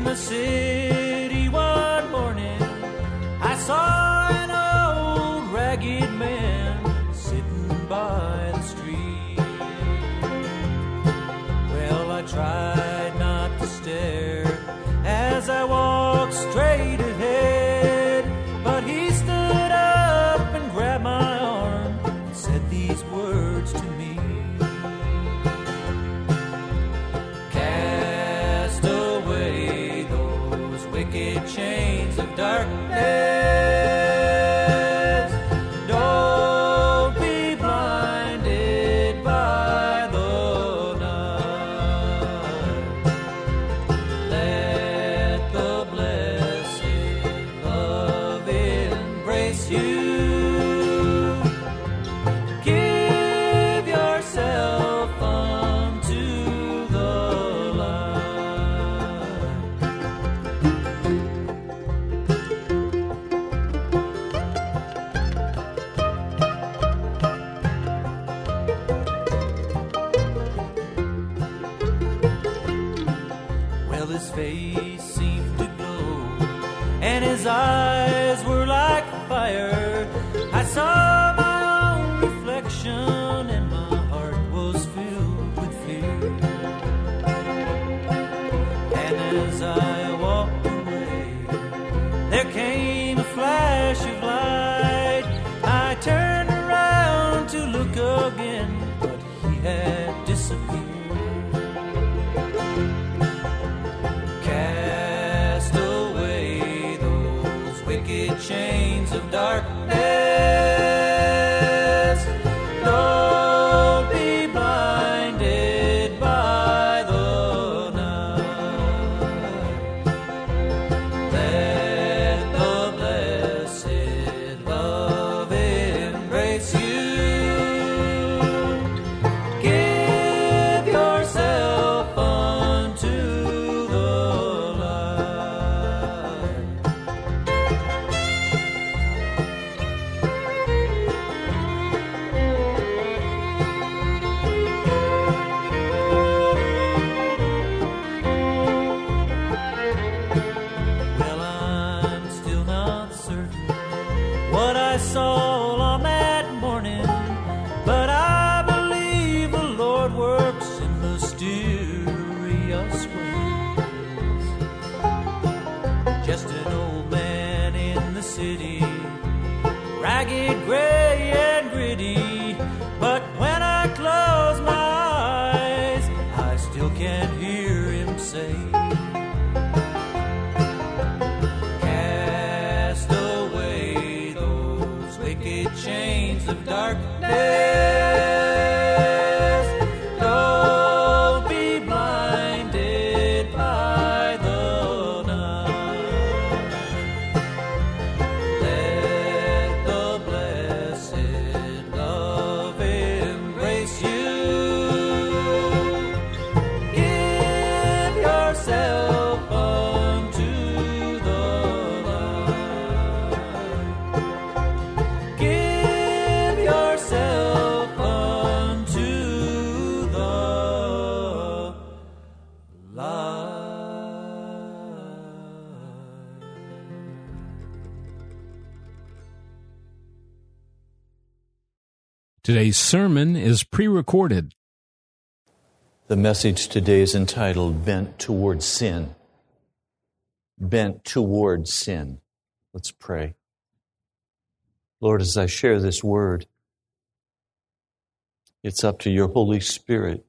in the city. chains of darkness. sermon is pre recorded. The message today is entitled Bent Toward Sin. Bent Toward Sin. Let's pray. Lord, as I share this word, it's up to your Holy Spirit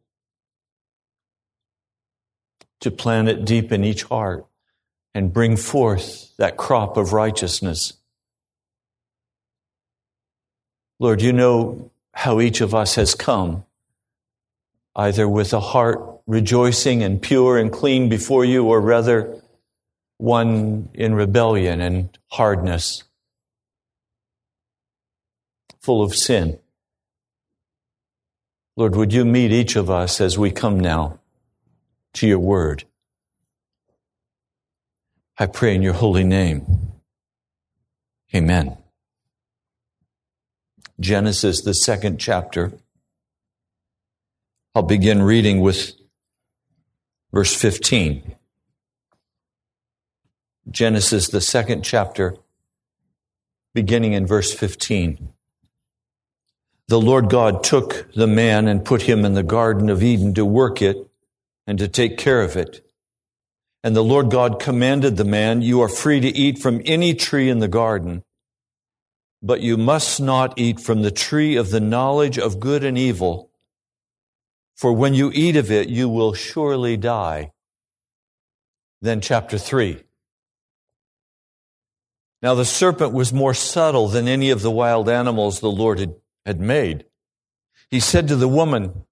to plant it deep in each heart and bring forth that crop of righteousness. Lord, you know how each of us has come, either with a heart rejoicing and pure and clean before you, or rather one in rebellion and hardness, full of sin. Lord, would you meet each of us as we come now to your word? I pray in your holy name. Amen. Genesis, the second chapter. I'll begin reading with verse 15. Genesis, the second chapter, beginning in verse 15. The Lord God took the man and put him in the Garden of Eden to work it and to take care of it. And the Lord God commanded the man, You are free to eat from any tree in the garden but you must not eat from the tree of the knowledge of good and evil, for when you eat of it, you will surely die. Then, chapter 3. Now the serpent was more subtle than any of the wild animals the Lord had, had made. He said to the woman,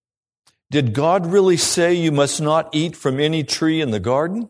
Did God really say you must not eat from any tree in the garden?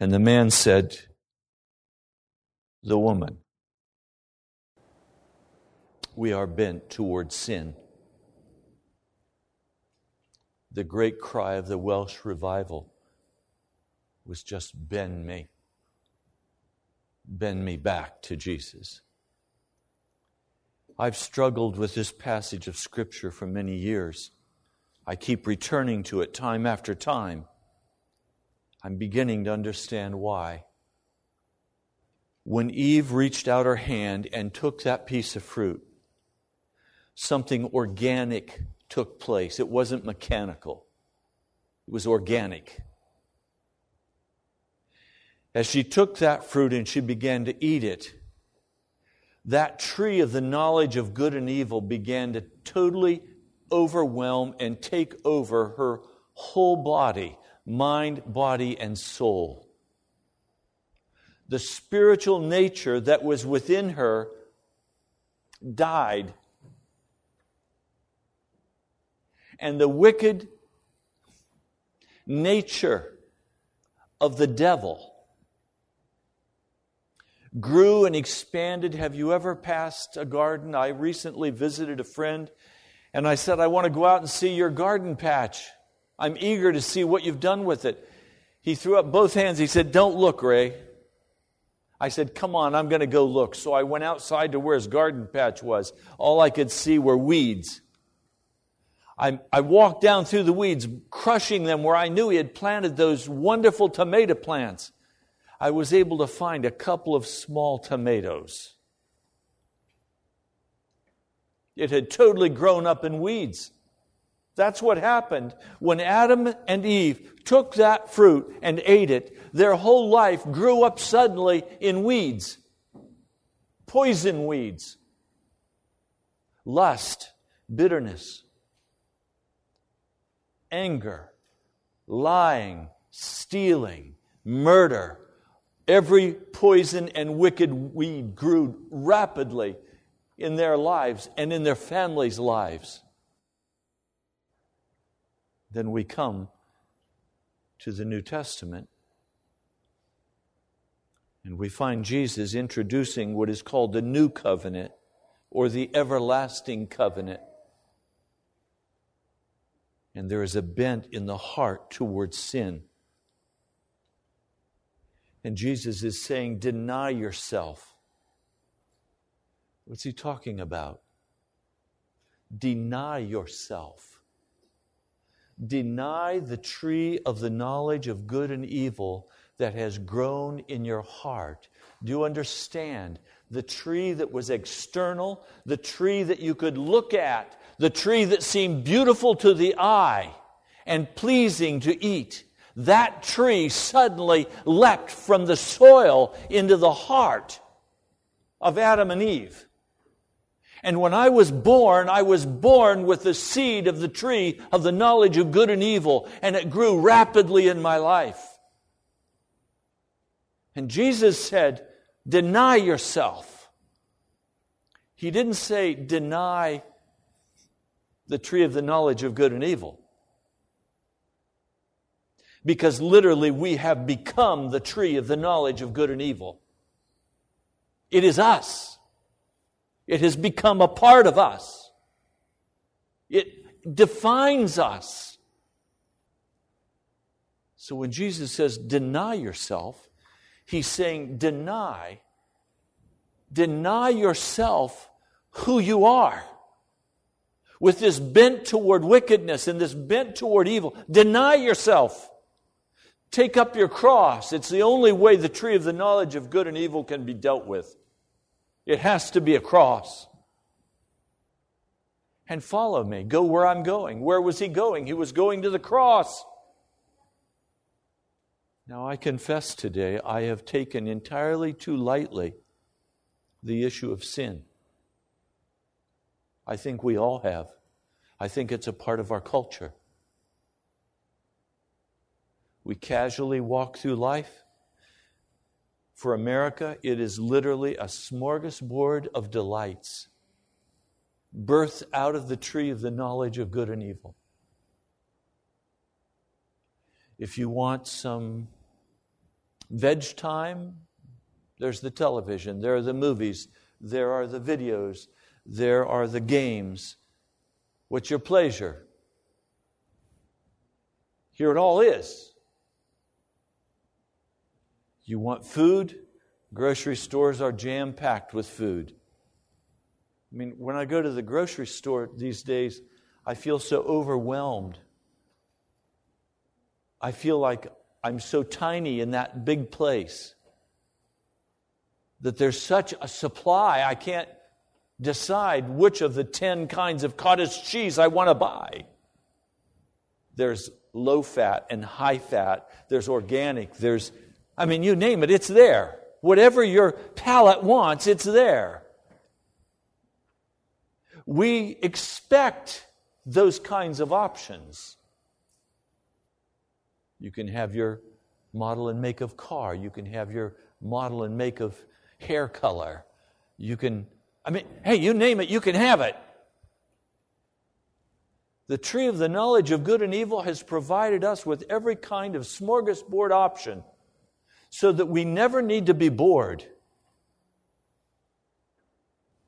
And the man said, The woman. We are bent towards sin the great cry of the Welsh revival was just bend me. Bend me back to Jesus. I've struggled with this passage of Scripture for many years. I keep returning to it time after time. I'm beginning to understand why. When Eve reached out her hand and took that piece of fruit, something organic took place. It wasn't mechanical, it was organic. As she took that fruit and she began to eat it, that tree of the knowledge of good and evil began to totally overwhelm and take over her whole body mind, body, and soul. The spiritual nature that was within her died and the wicked nature of the devil grew and expanded. Have you ever passed a garden? I recently visited a friend and I said, I want to go out and see your garden patch. I'm eager to see what you've done with it. He threw up both hands. He said, Don't look, Ray. I said, Come on, I'm going to go look. So I went outside to where his garden patch was. All I could see were weeds. I, I walked down through the weeds, crushing them where I knew he had planted those wonderful tomato plants. I was able to find a couple of small tomatoes. It had totally grown up in weeds. That's what happened when Adam and Eve took that fruit and ate it. Their whole life grew up suddenly in weeds, poison weeds, lust, bitterness, anger, lying, stealing, murder. Every poison and wicked weed grew rapidly in their lives and in their families' lives. Then we come to the New Testament and we find Jesus introducing what is called the New Covenant or the Everlasting Covenant and there is a bent in the heart towards sin. And Jesus is saying, Deny yourself. What's he talking about? Deny yourself. Deny the tree of the knowledge of good and evil that has grown in your heart. Do you understand? The tree that was external, the tree that you could look at, the tree that seemed beautiful to the eye and pleasing to eat. That tree suddenly leapt from the soil into the heart of Adam and Eve. And when I was born, I was born with the seed of the tree of the knowledge of good and evil, and it grew rapidly in my life. And Jesus said, Deny yourself. He didn't say, Deny the tree of the knowledge of good and evil. Because literally, we have become the tree of the knowledge of good and evil. It is us. It has become a part of us. It defines us. So when Jesus says, deny yourself, he's saying, deny, deny yourself who you are with this bent toward wickedness and this bent toward evil. Deny yourself. Take up your cross. It's the only way the tree of the knowledge of good and evil can be dealt with. It has to be a cross. And follow me. Go where I'm going. Where was he going? He was going to the cross. Now, I confess today, I have taken entirely too lightly the issue of sin. I think we all have. I think it's a part of our culture. We casually walk through life. For America, it is literally a smorgasbord of delights, birthed out of the tree of the knowledge of good and evil. If you want some veg time, there's the television, there are the movies, there are the videos, there are the games. What's your pleasure? Here it all is. You want food? Grocery stores are jam packed with food. I mean, when I go to the grocery store these days, I feel so overwhelmed. I feel like I'm so tiny in that big place that there's such a supply, I can't decide which of the 10 kinds of cottage cheese I want to buy. There's low fat and high fat, there's organic, there's, I mean, you name it, it's there. Whatever your palate wants, it's there. We expect those kinds of options. You can have your model and make of car, you can have your model and make of hair color, you can I mean, hey, you name it, you can have it. The tree of the knowledge of good and evil has provided us with every kind of smorgasbord option so that we never need to be bored.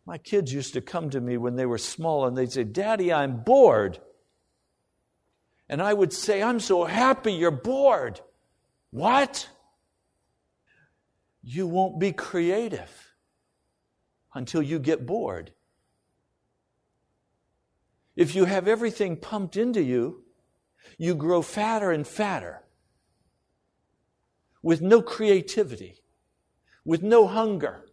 My kids used to come to me when they were small and they'd say, Daddy, I'm bored. And I would say, I'm so happy you're bored. What? You won't be creative until you get bored. If you have everything pumped into you, you grow fatter and fatter with no creativity, with no hunger.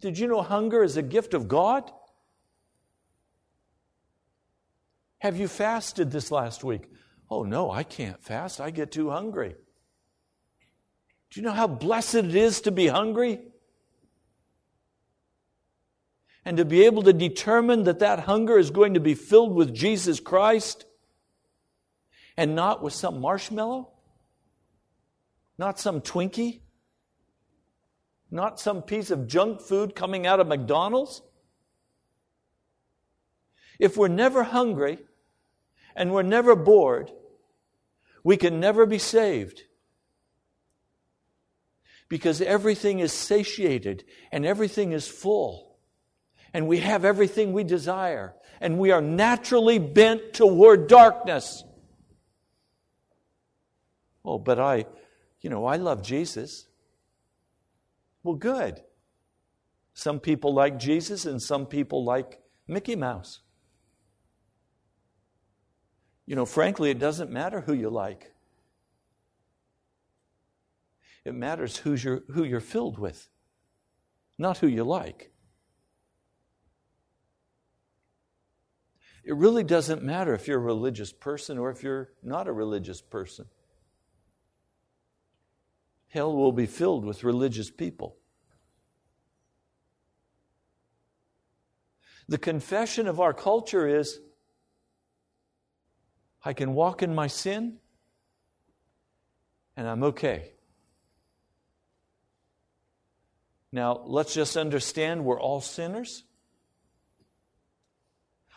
Did you know hunger is a gift of God? Have you fasted this last week? Oh, no, I can't fast. I get too hungry. Do you know how blessed it is to be hungry? and to be able to determine that that hunger is going to be filled with Jesus Christ and not with some marshmallow, not some Twinkie, not some piece of junk food coming out of McDonald's. If we're never hungry and we're never bored, we can never be saved. Because everything is satiated and everything is full and we have everything we desire, and we are naturally bent toward darkness. Oh, but I, You know, I love Jesus. Well, good. Some people like Jesus and some people like Mickey Mouse. You know, frankly, it doesn't matter who you like. It matters who's your, who you're filled with, not who you like. It really doesn't matter if you're a religious person or if you're not a religious person. Hell will be filled with religious people. The confession of our culture is I can walk in my sin and I'm okay. Now, let's just understand we're all sinners.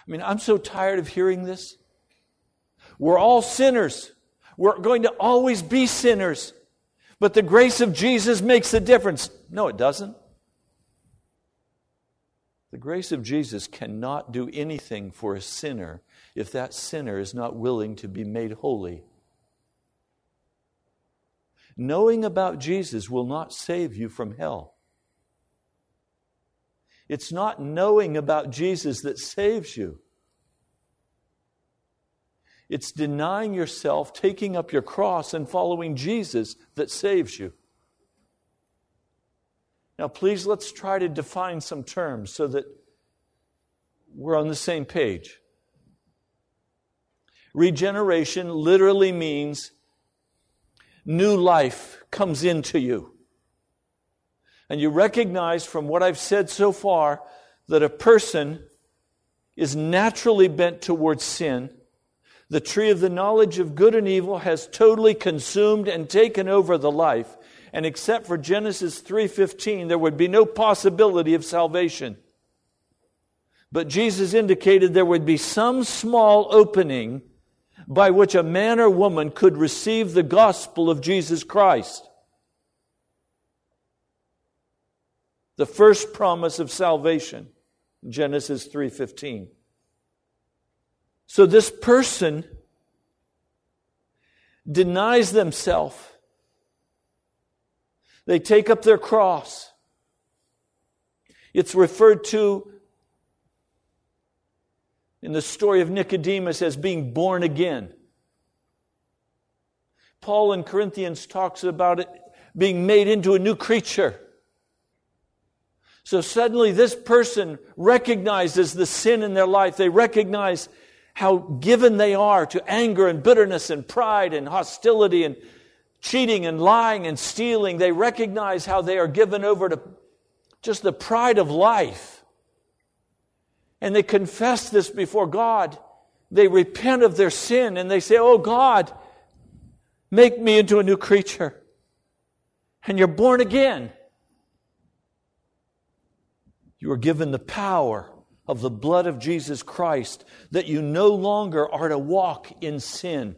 I mean, I'm so tired of hearing this. We're all sinners. We're going to always be sinners. But the grace of Jesus makes a difference. No, it doesn't. The grace of Jesus cannot do anything for a sinner if that sinner is not willing to be made holy. Knowing about Jesus will not save you from hell. It's not knowing about Jesus that saves you. It's denying yourself, taking up your cross, and following Jesus that saves you. Now, please let's try to define some terms so that we're on the same page. Regeneration literally means new life comes into you. And you recognize from what I've said so far that a person is naturally bent towards sin. The tree of the knowledge of good and evil has totally consumed and taken over the life. And except for Genesis 3:15, there would be no possibility of salvation. But Jesus indicated there would be some small opening by which a man or woman could receive the gospel of Jesus Christ. the first promise of salvation genesis 3:15 so this person denies themselves. They take up their cross. It's referred to in the story of Nicodemus as being born again. Paul in Corinthians talks about it being made into a new creature. So suddenly, this person recognizes the sin in their life. They recognize how given they are to anger and bitterness and pride and hostility and cheating and lying and stealing. They recognize how they are given over to just the pride of life. And they confess this before God. They repent of their sin and they say, Oh God, make me into a new creature. And you're born again. You are given the power of the blood of Jesus Christ that you no longer are to walk in sin.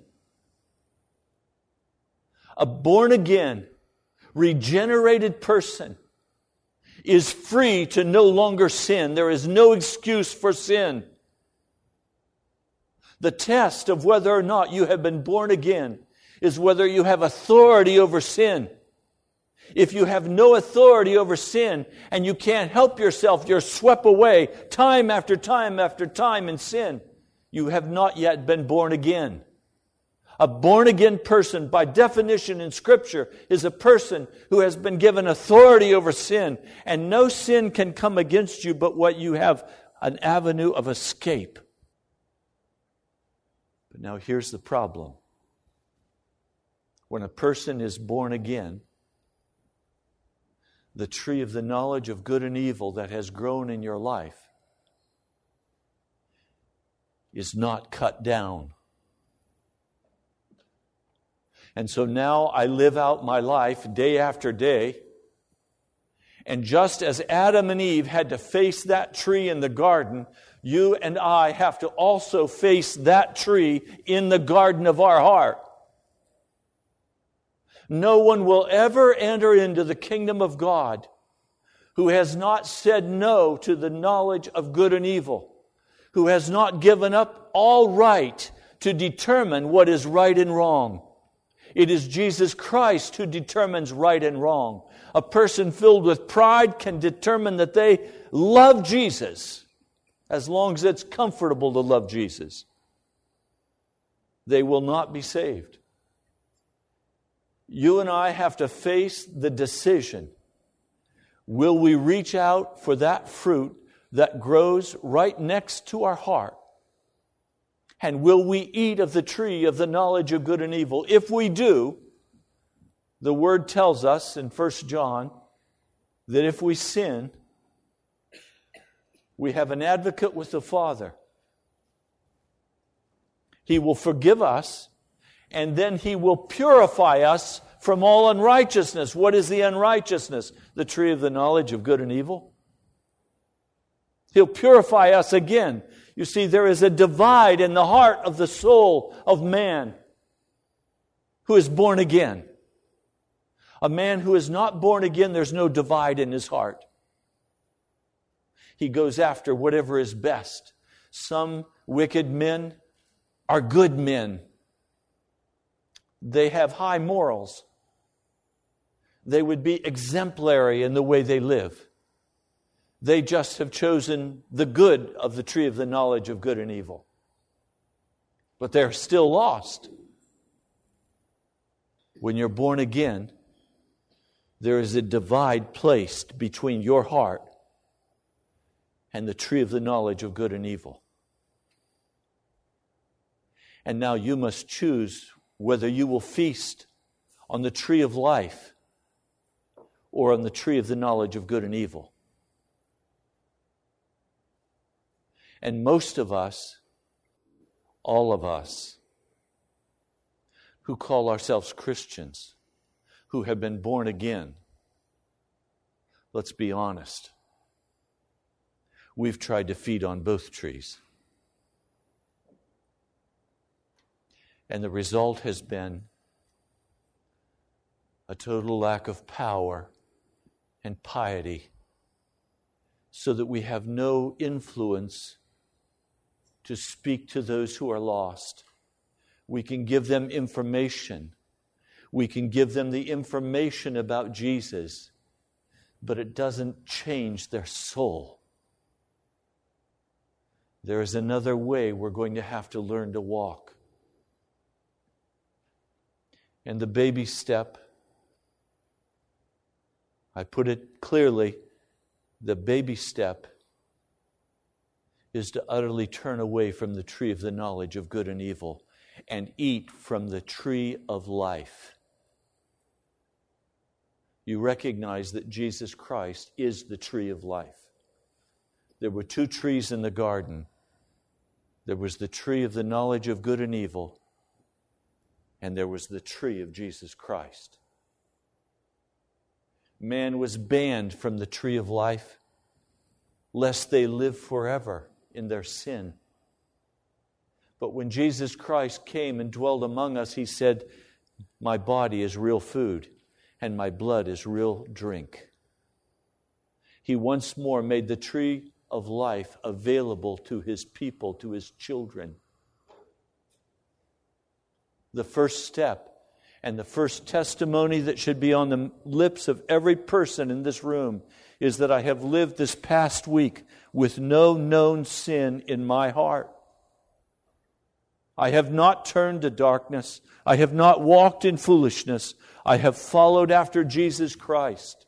A born again, regenerated person is free to no longer sin. There is no excuse for sin. The test of whether or not you have been born again is whether you have authority over sin. If you have no authority over sin and you can't help yourself, you're swept away time after time after time in sin. You have not yet been born again. A born again person, by definition in Scripture, is a person who has been given authority over sin, and no sin can come against you but what you have an avenue of escape. But now here's the problem. When a person is born again, the tree of the knowledge of good and evil that has grown in your life is not cut down. And so now I live out my life day after day. And just as Adam and Eve had to face that tree in the garden, you and I have to also face that tree in the garden of our heart. No one will ever enter into the kingdom of God who has not said no to the knowledge of good and evil, who has not given up all right to determine what is right and wrong. It is Jesus Christ who determines right and wrong. A person filled with pride can determine that they love Jesus as long as it's comfortable to love Jesus. They will not be saved. You and I have to face the decision will we reach out for that fruit that grows right next to our heart? And will we eat of the tree of the knowledge of good and evil? If we do, the word tells us in 1 John that if we sin, we have an advocate with the Father. He will forgive us, and then He will purify us from all unrighteousness. What is the unrighteousness? The tree of the knowledge of good and evil. He'll purify us again. You see, there is a divide in the heart of the soul of man who is born again. A man who is not born again, there's no divide in his heart. He goes after whatever is best. Some wicked men are good men. They have high morals. They would be exemplary in the way they live. They just have chosen the good of the tree of the knowledge of good and evil. But they're still lost. When you're born again, there is a divide placed between your heart and the tree of the knowledge of good and evil. And now you must choose whether you will feast on the tree of life or on the tree of the knowledge of good and evil. And most of us, all of us, who call ourselves Christians, who have been born again, let's be honest. We've tried to feed on both trees. And the result has been a total lack of power and piety, so that we have no influence to speak to those who are lost. We can give them information. We can give them the information about Jesus, but it doesn't change their soul. There is another way we're going to have to learn to walk. And the baby step, I put it clearly the baby step is to utterly turn away from the tree of the knowledge of good and evil and eat from the tree of life. You recognize that Jesus Christ is the tree of life. There were two trees in the garden there was the tree of the knowledge of good and evil, and there was the tree of Jesus Christ. Man was banned from the tree of life lest they live forever in their sin. But when Jesus Christ came and dwelled among us, he said, My body is real food, and my blood is real drink. He once more made the tree of life available to his people, to his children. The first step and the first testimony that should be on the lips of every person in this room is that I have lived this past week with no known sin in my heart. I have not turned to darkness. I have not walked in foolishness. I have followed after Jesus Christ.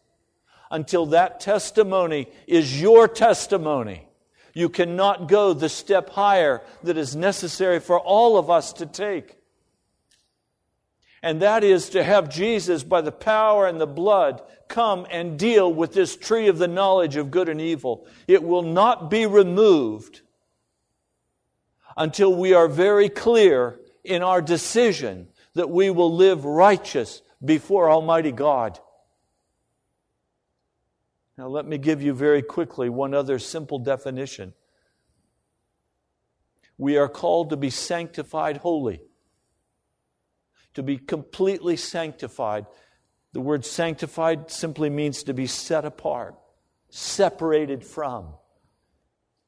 Until that testimony is your testimony, you cannot go the step higher that is necessary for all of us to take and that is to have Jesus, by the power and the blood, come and deal with this tree of the knowledge of good and evil. It will not be removed until we are very clear in our decision that we will live righteous before Almighty God. Now, let me give you very quickly one other simple definition. We are called to be sanctified holy to be completely sanctified. The word sanctified simply means to be set apart, separated from.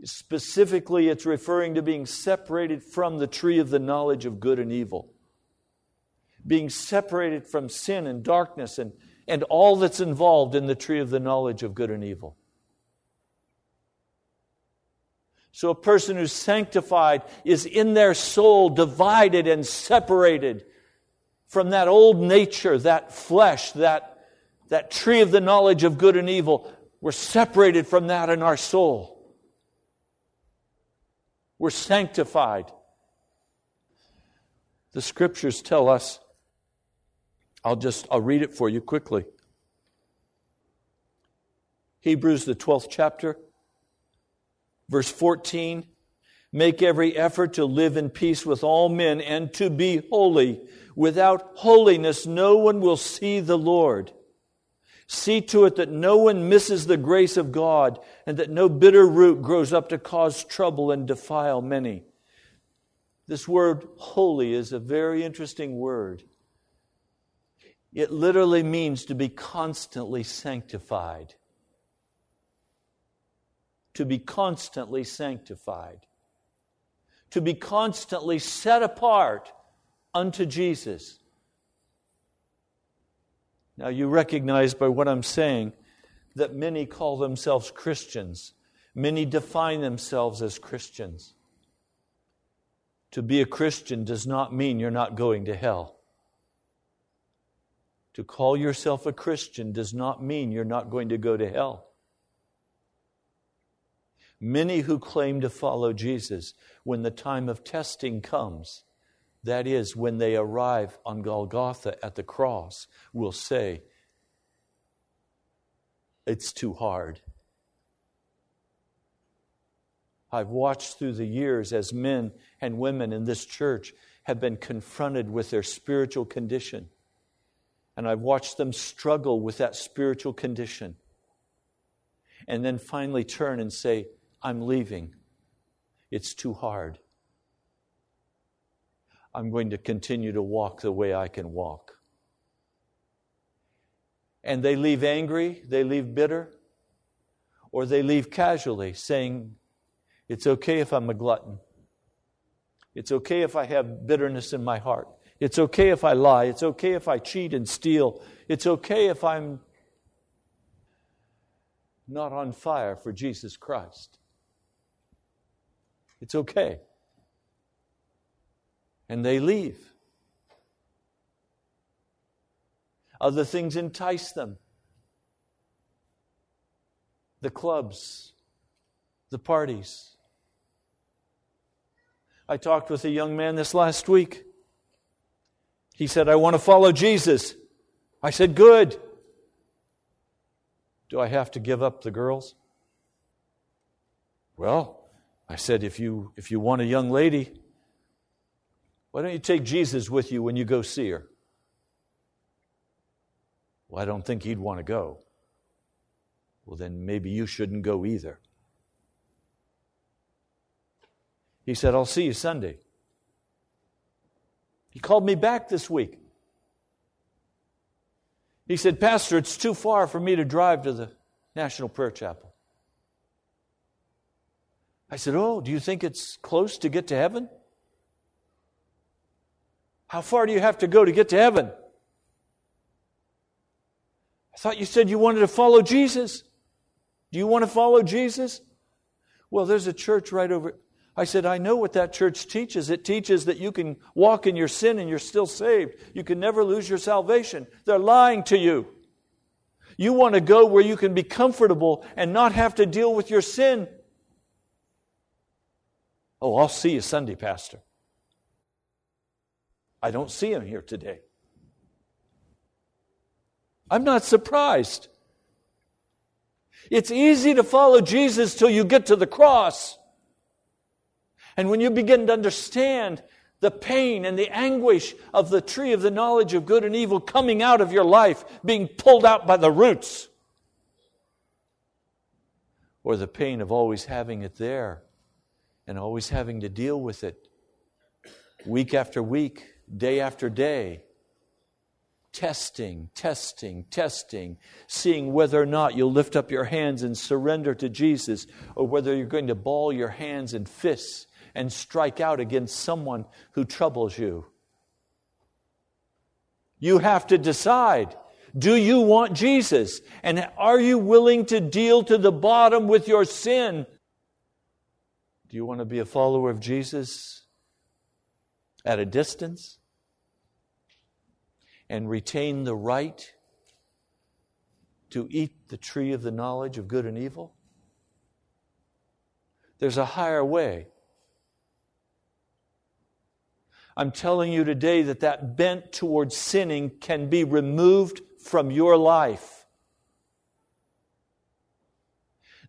Specifically, it's referring to being separated from the tree of the knowledge of good and evil. being separated from sin and darkness and, and all that's involved in the tree of the knowledge of good and evil. So, a person who's sanctified is in their soul divided and separated from that old nature, that flesh, that, that tree of the knowledge of good and evil. We're separated from that in our soul. We're sanctified. The scriptures tell us, I'll just I'll read it for you quickly. Hebrews the 12th chapter Verse 14 Make every effort to live in peace with all men and to be holy. Without holiness, no one will see the Lord. See to it that no one misses the grace of God and that no bitter root grows up to cause trouble and defile many. This word holy is a very interesting word. It literally means to be constantly sanctified to be constantly sanctified, to be constantly set apart unto Jesus. Now, you recognize by what I'm saying that many call themselves Christians. Many define themselves as Christians. To be a Christian does not mean you're not going to hell. To call yourself a Christian does not mean you're not going to go to hell. Many who claim to follow Jesus, when the time of testing comes, that is, when they arrive on Golgotha at the cross, will say, It's too hard. I've watched through the years as men and women in this church have been confronted with their spiritual condition. And I've watched them struggle with that spiritual condition. And then finally turn and say, I'm leaving. It's too hard. I'm going to continue to walk the way I can walk. And they leave angry, they leave bitter, or they leave casually saying, It's okay if I'm a glutton. It's okay if I have bitterness in my heart. It's okay if I lie. It's okay if I cheat and steal. It's okay if I'm not on fire for Jesus Christ. It's okay. And they leave. Other things entice them the clubs, the parties. I talked with a young man this last week. He said, I want to follow Jesus. I said, Good. Do I have to give up the girls? Well, I said, if you, if you want a young lady, why don't you take Jesus with you when you go see her? Well, I don't think he'd want to go. Well, then maybe you shouldn't go either. He said, I'll see you Sunday. He called me back this week. He said, Pastor, it's too far for me to drive to the National Prayer Chapel. I said, Oh, do you think it's close to get to heaven? How far do you have to go to get to heaven? I thought you said you wanted to follow Jesus. Do you want to follow Jesus? Well, there's a church right over. I said, I know what that church teaches. It teaches that you can walk in your sin and you're still saved. You can never lose your salvation. They're lying to you. You want to go where you can be comfortable and not have to deal with your sin. Oh, I'll see you Sunday, Pastor. I don't see him here today. I'm not surprised. It's easy to follow Jesus till you get to the cross. And when you begin to understand the pain and the anguish of the tree of the knowledge of good and evil coming out of your life, being pulled out by the roots, or the pain of always having it there and always having to deal with it week after week, day after day. Testing, testing, testing, seeing whether or not you'll lift up your hands and surrender to Jesus, or whether you're going to ball your hands and fists and strike out against someone who troubles you. You have to decide. Do you want Jesus? And are you willing to deal to the bottom with your sin? Do you want to be a follower of Jesus at a distance and retain the right to eat the tree of the knowledge of good and evil? There's a higher way. I'm telling you today that that bent towards sinning can be removed from your life.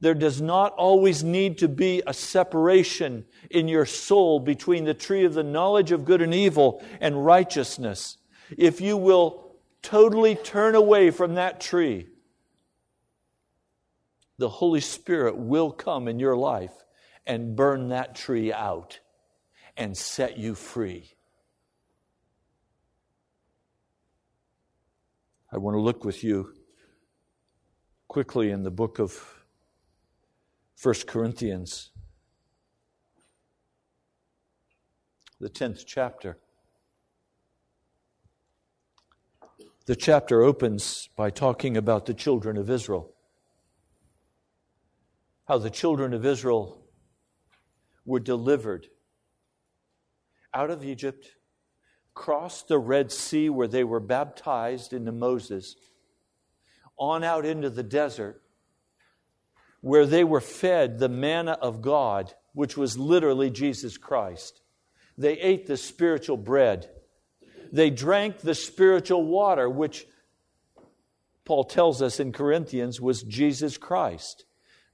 There does not always need to be a separation in your soul between the tree of the knowledge of good and evil and righteousness. If you will totally turn away from that tree, the Holy Spirit will come in your life and burn that tree out and set you free. I want to look with you quickly in the book of 1 Corinthians, the 10th chapter. The chapter opens by talking about the children of Israel. How the children of Israel were delivered out of Egypt, crossed the Red Sea where they were baptized into Moses, on out into the desert, where they were fed the manna of God, which was literally Jesus Christ. They ate the spiritual bread. They drank the spiritual water, which Paul tells us in Corinthians was Jesus Christ.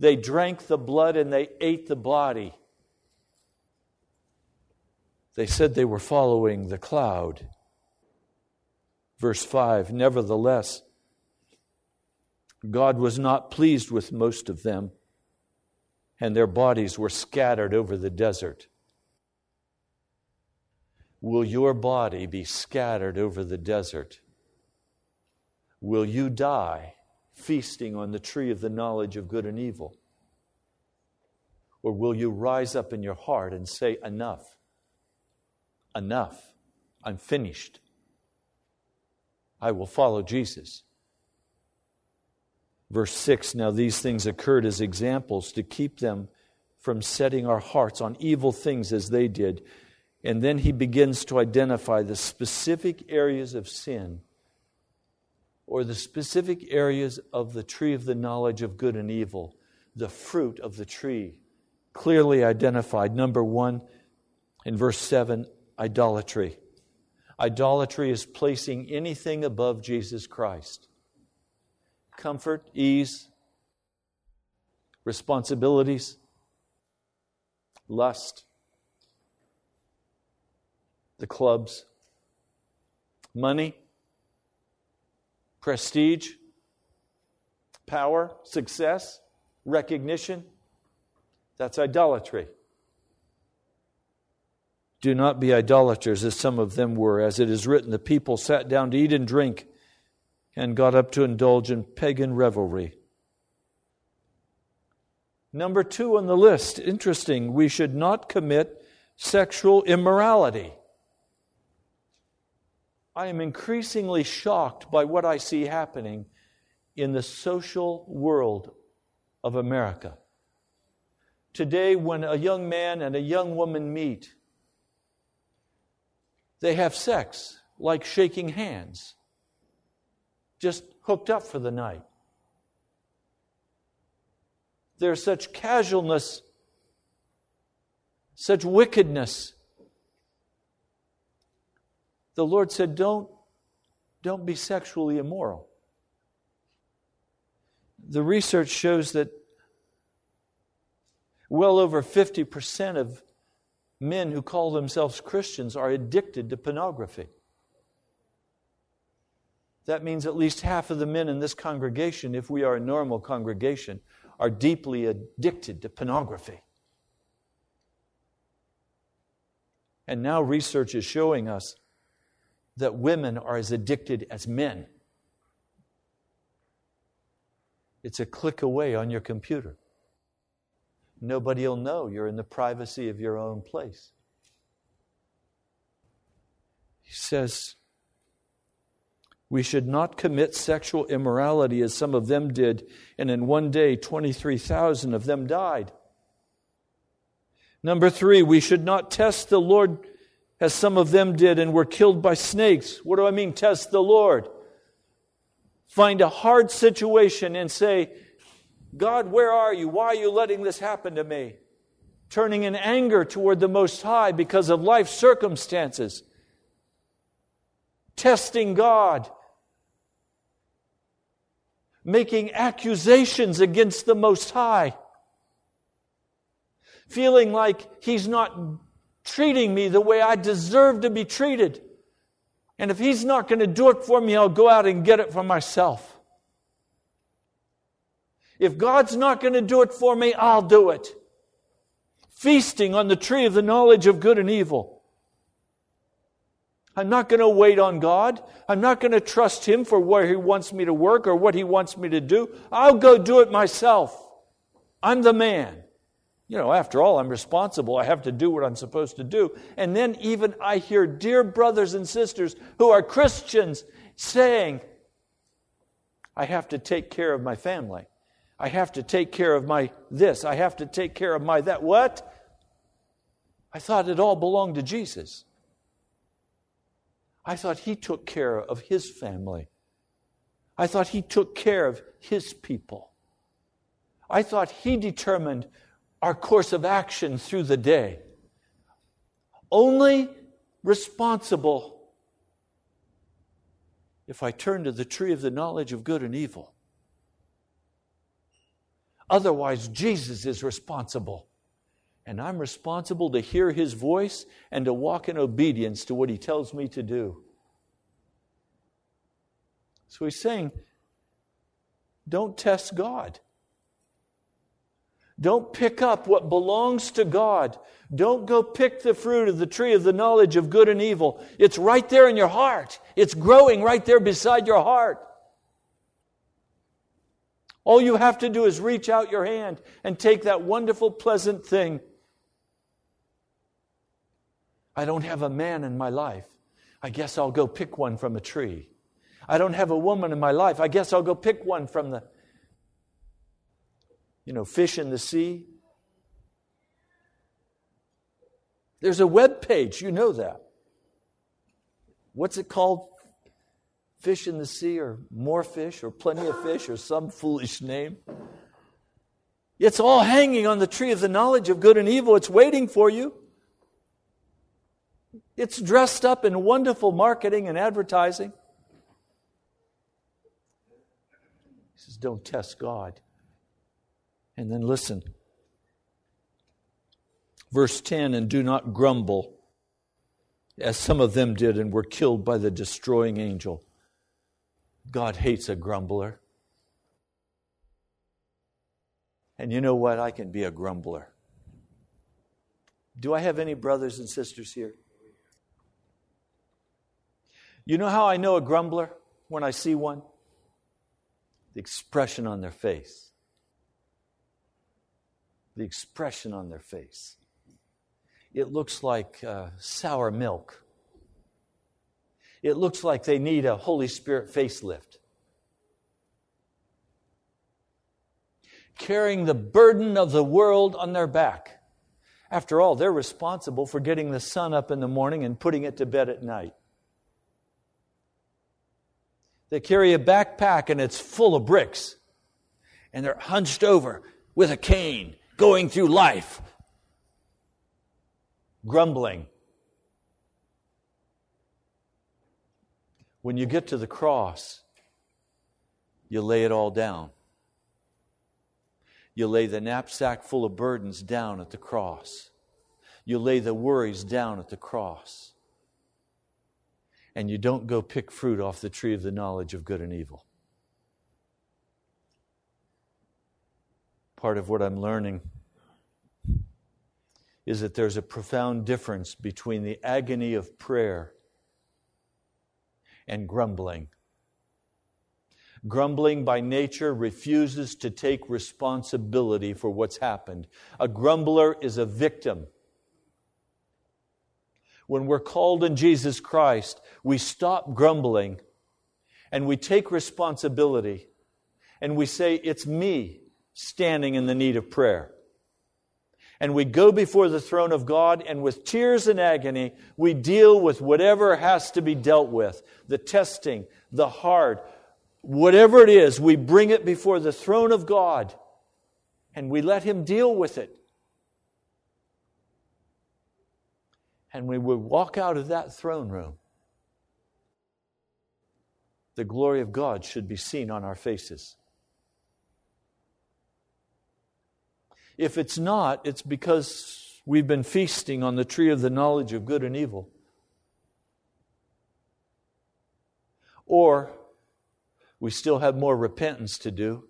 They drank the blood and they ate the body. They said they were following the cloud. Verse 5 Nevertheless, God was not pleased with most of them, and their bodies were scattered over the desert. Will your body be scattered over the desert? Will you die feasting on the tree of the knowledge of good and evil? Or will you rise up in your heart and say, Enough? enough. I'm finished. I will follow Jesus. Verse 6 Now these things occurred as examples to keep them from setting our hearts on evil things as they did. And then he begins to identify the specific areas of sin or the specific areas of the tree of the knowledge of good and evil, the fruit of the tree, clearly identified. Number one, in verse 7, idolatry. Idolatry is placing anything above Jesus Christ. Comfort, ease, responsibilities, lust, the clubs, money, prestige, power, success, recognition. That's idolatry. Do not be idolaters, as some of them were. As it is written, the people sat down to eat and drink and got up to indulge in pagan revelry. Number two on the list, interesting, we should not commit sexual immorality. I am increasingly shocked by what I see happening in the social world of America. Today, when a young man and a young woman meet, they have sex like shaking hands, just hooked up for the night. There's such casualness, such wickedness. The Lord said, Don't, don't be sexually immoral. The research shows that well over 50% of men who call themselves Christians are addicted to pornography. That means at least half of the men in this congregation, if we are a normal congregation, are deeply addicted to pornography. And now research is showing us that women are as addicted as men. It's a click away on your computer. Nobody will know you're in the privacy of your own place. He says, We should not commit sexual immorality as some of them did, and in one day 23,000 of them died. Number three, we should not test the Lord as some of them did and were killed by snakes. What do I mean, test the Lord? Find a hard situation and say, God, where are you? Why are you letting this happen to me? Turning in anger toward the Most High because of life circumstances. Testing God. Making accusations against the Most High. Feeling like He's not treating me the way I deserve to be treated. And if He's not going to do it for me, I'll go out and get it for myself. If God's not going to do it for me, I'll do it. Feasting on the tree of the knowledge of good and evil. I'm not going to wait on God. I'm not going to trust Him for where He wants me to work or what He wants me to do. I'll go do it myself. I'm the man. You know, after all, I'm responsible. I have to do what I'm supposed to do. And then even I hear dear brothers and sisters who are Christians saying, I have to take care of my family. I have to take care of my this. I have to take care of my that. What? I thought it all belonged to Jesus. I thought he took care of his family. I thought he took care of his people. I thought he determined our course of action through the day. Only responsible if I turn to the tree of the knowledge of good and evil. Otherwise, Jesus is responsible. And I'm responsible to hear his voice and to walk in obedience to what he tells me to do. So he's saying, don't test God. Don't pick up what belongs to God. Don't go pick the fruit of the tree of the knowledge of good and evil. It's right there in your heart. It's growing right there beside your heart. All you have to do is reach out your hand and take that wonderful, pleasant thing. I don't have a man in my life. I guess I'll go pick one from a tree. I don't have a woman in my life. I guess I'll go pick one from the you know, fish in the sea. There's a web page, you know that. What's it called? Fish in the sea, or more fish, or plenty of fish, or some foolish name. It's all hanging on the tree of the knowledge of good and evil. It's waiting for you. It's dressed up in wonderful marketing and advertising. He says, Don't test God. And then listen. Verse 10 And do not grumble, as some of them did and were killed by the destroying angel. God hates a grumbler. And you know what? I can be a grumbler. Do I have any brothers and sisters here? You know how I know a grumbler when I see one? The expression on their face the expression on their face. It looks like uh, sour milk. It looks like they need a Holy Spirit facelift. Carrying the burden of the world on their back. After all, they're responsible for getting the sun up in the morning and putting it to bed at night. They carry a backpack and it's full of bricks. And they're hunched over with a cane going through life grumbling. When you get to the cross, you lay it all down. You lay the knapsack full of burdens down at the cross. You lay the worries down at the cross. And you don't go pick fruit off the tree of the knowledge of good and evil. part of what I'm learning is that there's a profound difference between the agony of prayer and grumbling. Grumbling by nature refuses to take responsibility for what's happened. A grumbler is a victim. When we're called in Jesus Christ, we stop grumbling and we take responsibility and we say, It's me standing in the need of prayer. And we go before the throne of God, and with tears and agony, we deal with whatever has to be dealt with the testing, the hard, whatever it is, we bring it before the throne of God and we let Him deal with it. And we would walk out of that throne room. The glory of God should be seen on our faces. If it's not, it's because we've been feasting on the tree of the knowledge of good and evil. Or we still have more repentance to do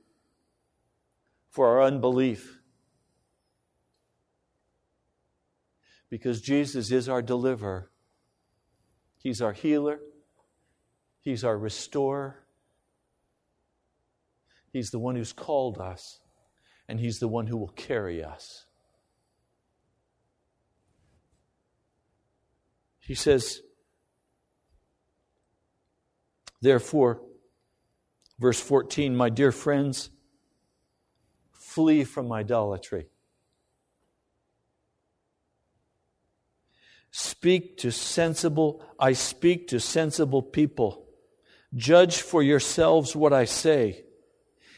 for our unbelief. Because Jesus is our deliverer, He's our healer, He's our restorer, He's the one who's called us and He's the one who will carry us. He says, Therefore, verse 14, my dear friends, flee from idolatry. Speak to sensible, I speak to sensible people. Judge for yourselves what I say.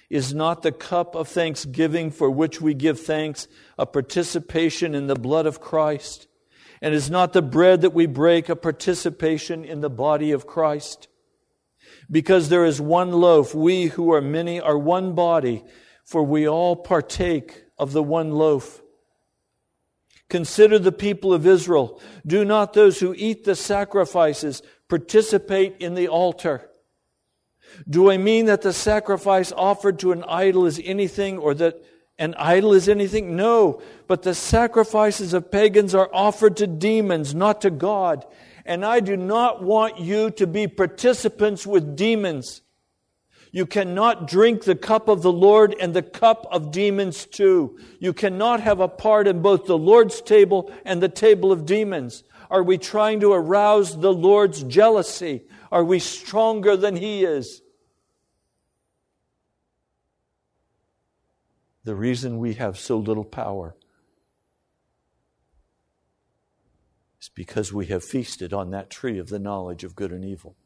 Is not the cup of thanksgiving for which we give thanks a participation in the blood of Christ? And is not the bread that we break a participation in the body of Christ? Because there is one loaf, we who are many are one body, for we all partake of the one loaf. Consider the people of Israel. Do not those who eat the sacrifices participate in the altar? Do I mean that the sacrifice offered to an idol is anything or that an idol is anything? No, but the sacrifices of pagans are offered to demons, not to God. And I do not want you to be participants with demons. You cannot drink the cup of the Lord and the cup of demons too. You cannot have a part in both the Lord's table and the table of demons. Are we trying to arouse the Lord's jealousy? Are we stronger than He is? The reason we have so little power is because we have feasted on that tree of the knowledge of good and evil.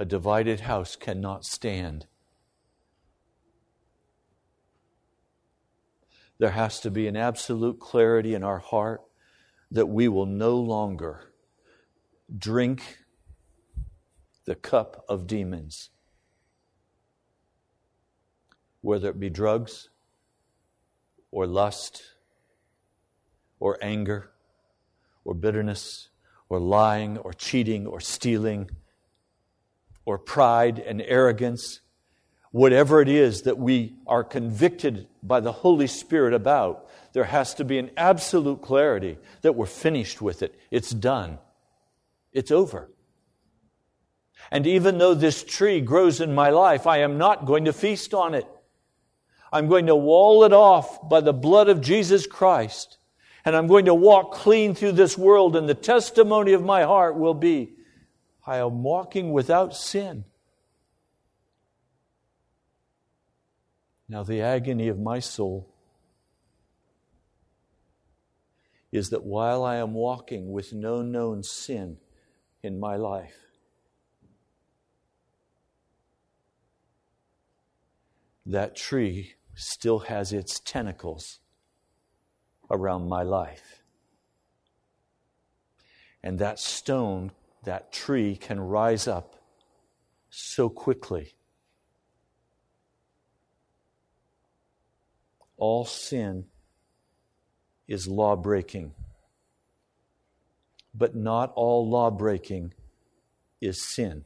A divided house cannot stand. There has to be an absolute clarity in our heart that we will no longer drink the cup of demons, whether it be drugs or lust or anger or bitterness or lying or cheating or stealing or pride and arrogance, whatever it is that we are convicted by the Holy Spirit about, there has to be an absolute clarity that we're finished with it. It's done. It's over. And even though this tree grows in my life, I am not going to feast on it. I'm going to wall it off by the blood of Jesus Christ. And I'm going to walk clean through this world, and the testimony of my heart will be I am walking without sin. Now, the agony of my soul is that while I am walking with no known sin in my life, that tree still has its tentacles around my life. And that stone, that tree can rise up so quickly. All sin is law breaking. But not all law breaking is sin.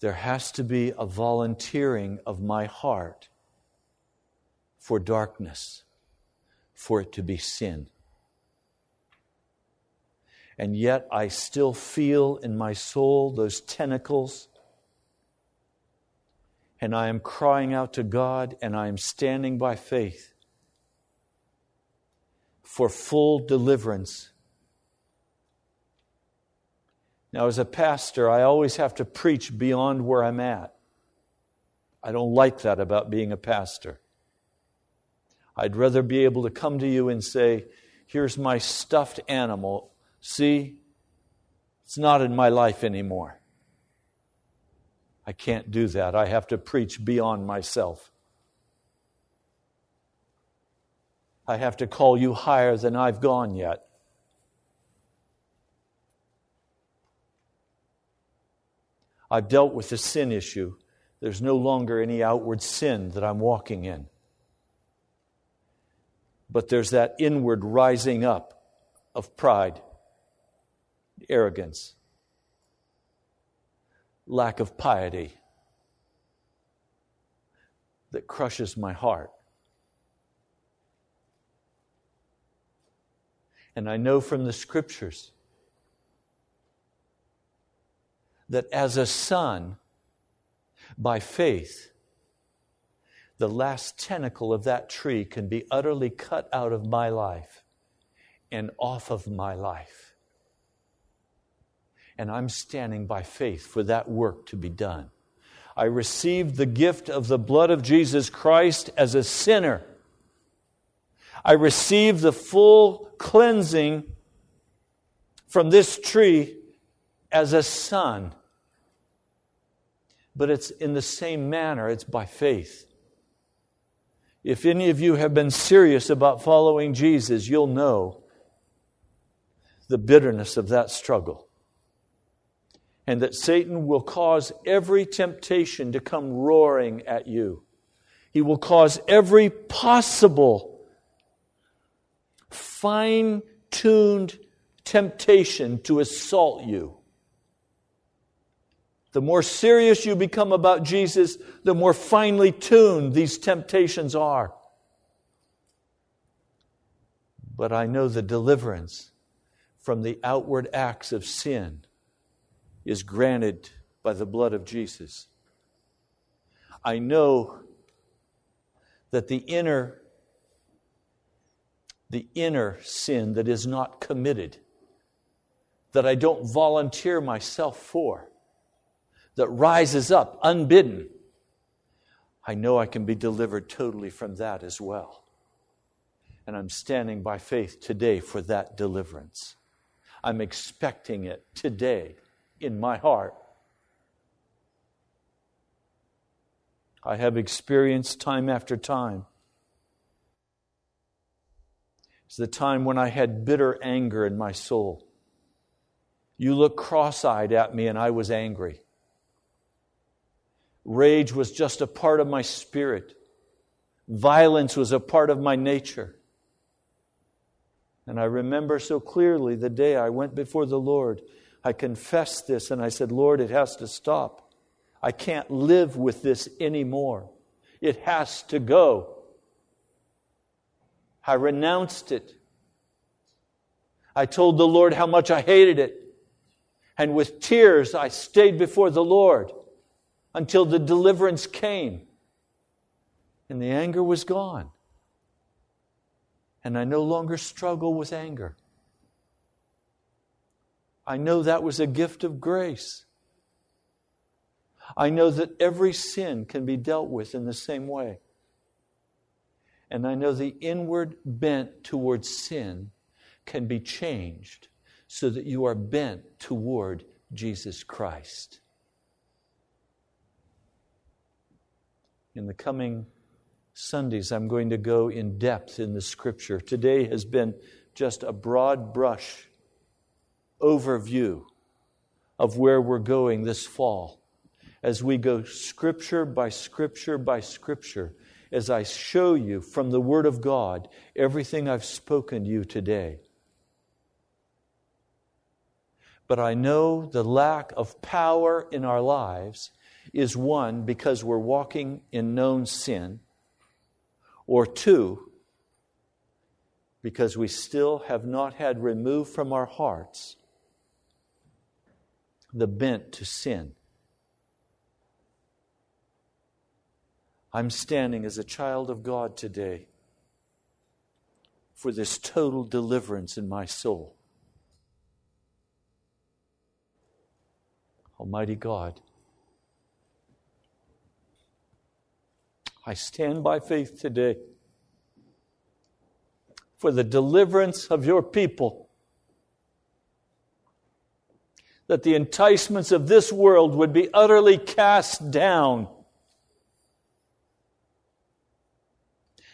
There has to be a volunteering of my heart for darkness, for it to be sin. And yet I still feel in my soul those tentacles and I am crying out to God and I am standing by faith. for full deliverance. Now, as a pastor, I always have to preach beyond where I'm at. I don't like that about being a pastor. I'd rather be able to come to you and say, Here's my stuffed animal. See, it's not in my life anymore. I can't do that. I have to preach beyond myself. I have to call you higher than I've gone yet. I've dealt with the sin issue. There's no longer any outward sin that I'm walking in. But there's that inward rising up of pride, arrogance, lack of piety that crushes my heart. And I know from the scriptures that as a son, by faith, the last tentacle of that tree can be utterly cut out of my life and off of my life. And I'm standing by faith for that work to be done. I received the gift of the blood of Jesus Christ as a sinner. I received the full cleansing from this tree as a son. But it's in the same manner, it's by faith. If any of you have been serious about following Jesus, you'll know the bitterness of that struggle. And that Satan will cause every temptation to come roaring at you. He will cause every possible fine tuned temptation to assault you. The more serious you become about Jesus, the more finely tuned these temptations are. But I know the deliverance from the outward acts of sin is granted by the blood of Jesus. I know that the inner the inner sin that is not committed that I don't volunteer myself for that rises up unbidden, I know I can be delivered totally from that as well. And I'm standing by faith today for that deliverance. I'm expecting it today in my heart. I have experienced time after time. It's the time when I had bitter anger in my soul. You looked cross eyed at me, and I was angry. Rage was just a part of my spirit. Violence was a part of my nature. And I remember so clearly the day I went before the Lord. I confessed this and I said, Lord, it has to stop. I can't live with this anymore. It has to go. I renounced it. I told the Lord how much I hated it. And with tears, I stayed before the Lord until the deliverance came and the anger was gone. And I no longer struggle with anger. I know that was a gift of grace. I know that every sin can be dealt with in the same way. And I know the inward bent towards sin can be changed so that you are bent toward Jesus Christ. In the coming Sundays, I'm going to go in depth in the scripture. Today has been just a broad brush overview of where we're going this fall as we go scripture by scripture by scripture, as I show you from the Word of God everything I've spoken to you today. But I know the lack of power in our lives is one, because we're walking in known sin, or two, because we still have not had removed from our hearts the bent to sin. I'm standing as a child of God today for this total deliverance in my soul. Almighty God, I stand by faith today for the deliverance of your people. That the enticements of this world would be utterly cast down.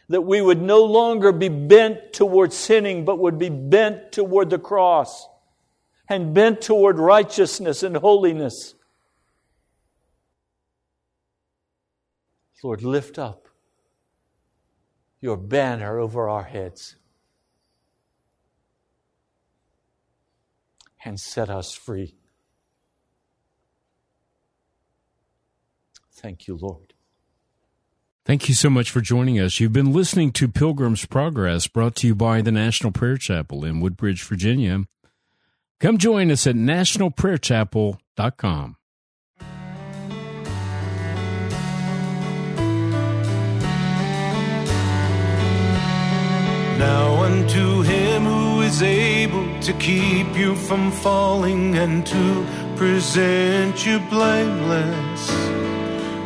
That we would no longer be bent toward sinning, but would be bent toward the cross and bent toward righteousness and holiness. Lord, lift up your banner over our heads and set us free. Thank you, Lord. Thank you so much for joining us. You've been listening to Pilgrim's Progress, brought to you by the National Prayer Chapel in Woodbridge, Virginia. Come join us at nationalprayerchapel.com. Now unto him who is able to keep you from falling and to present you blameless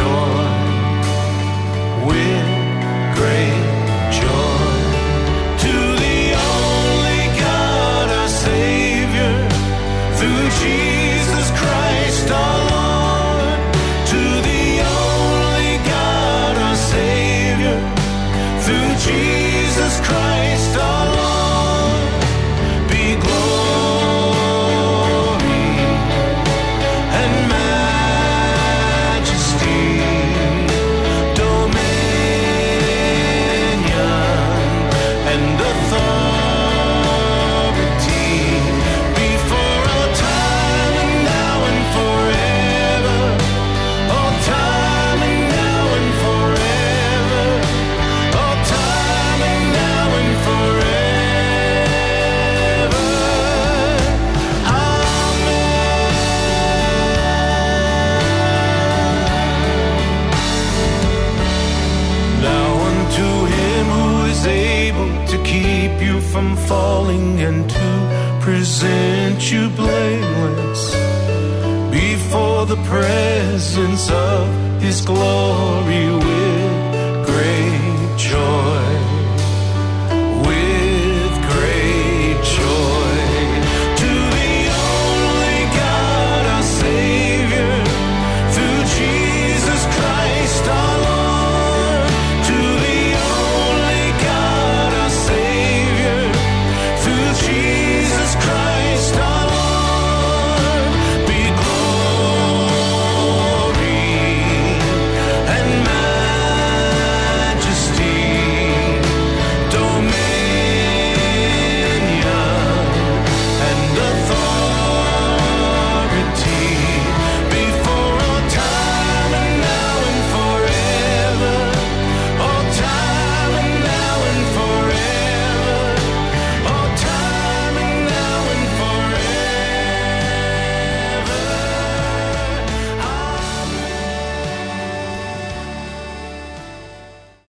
joy.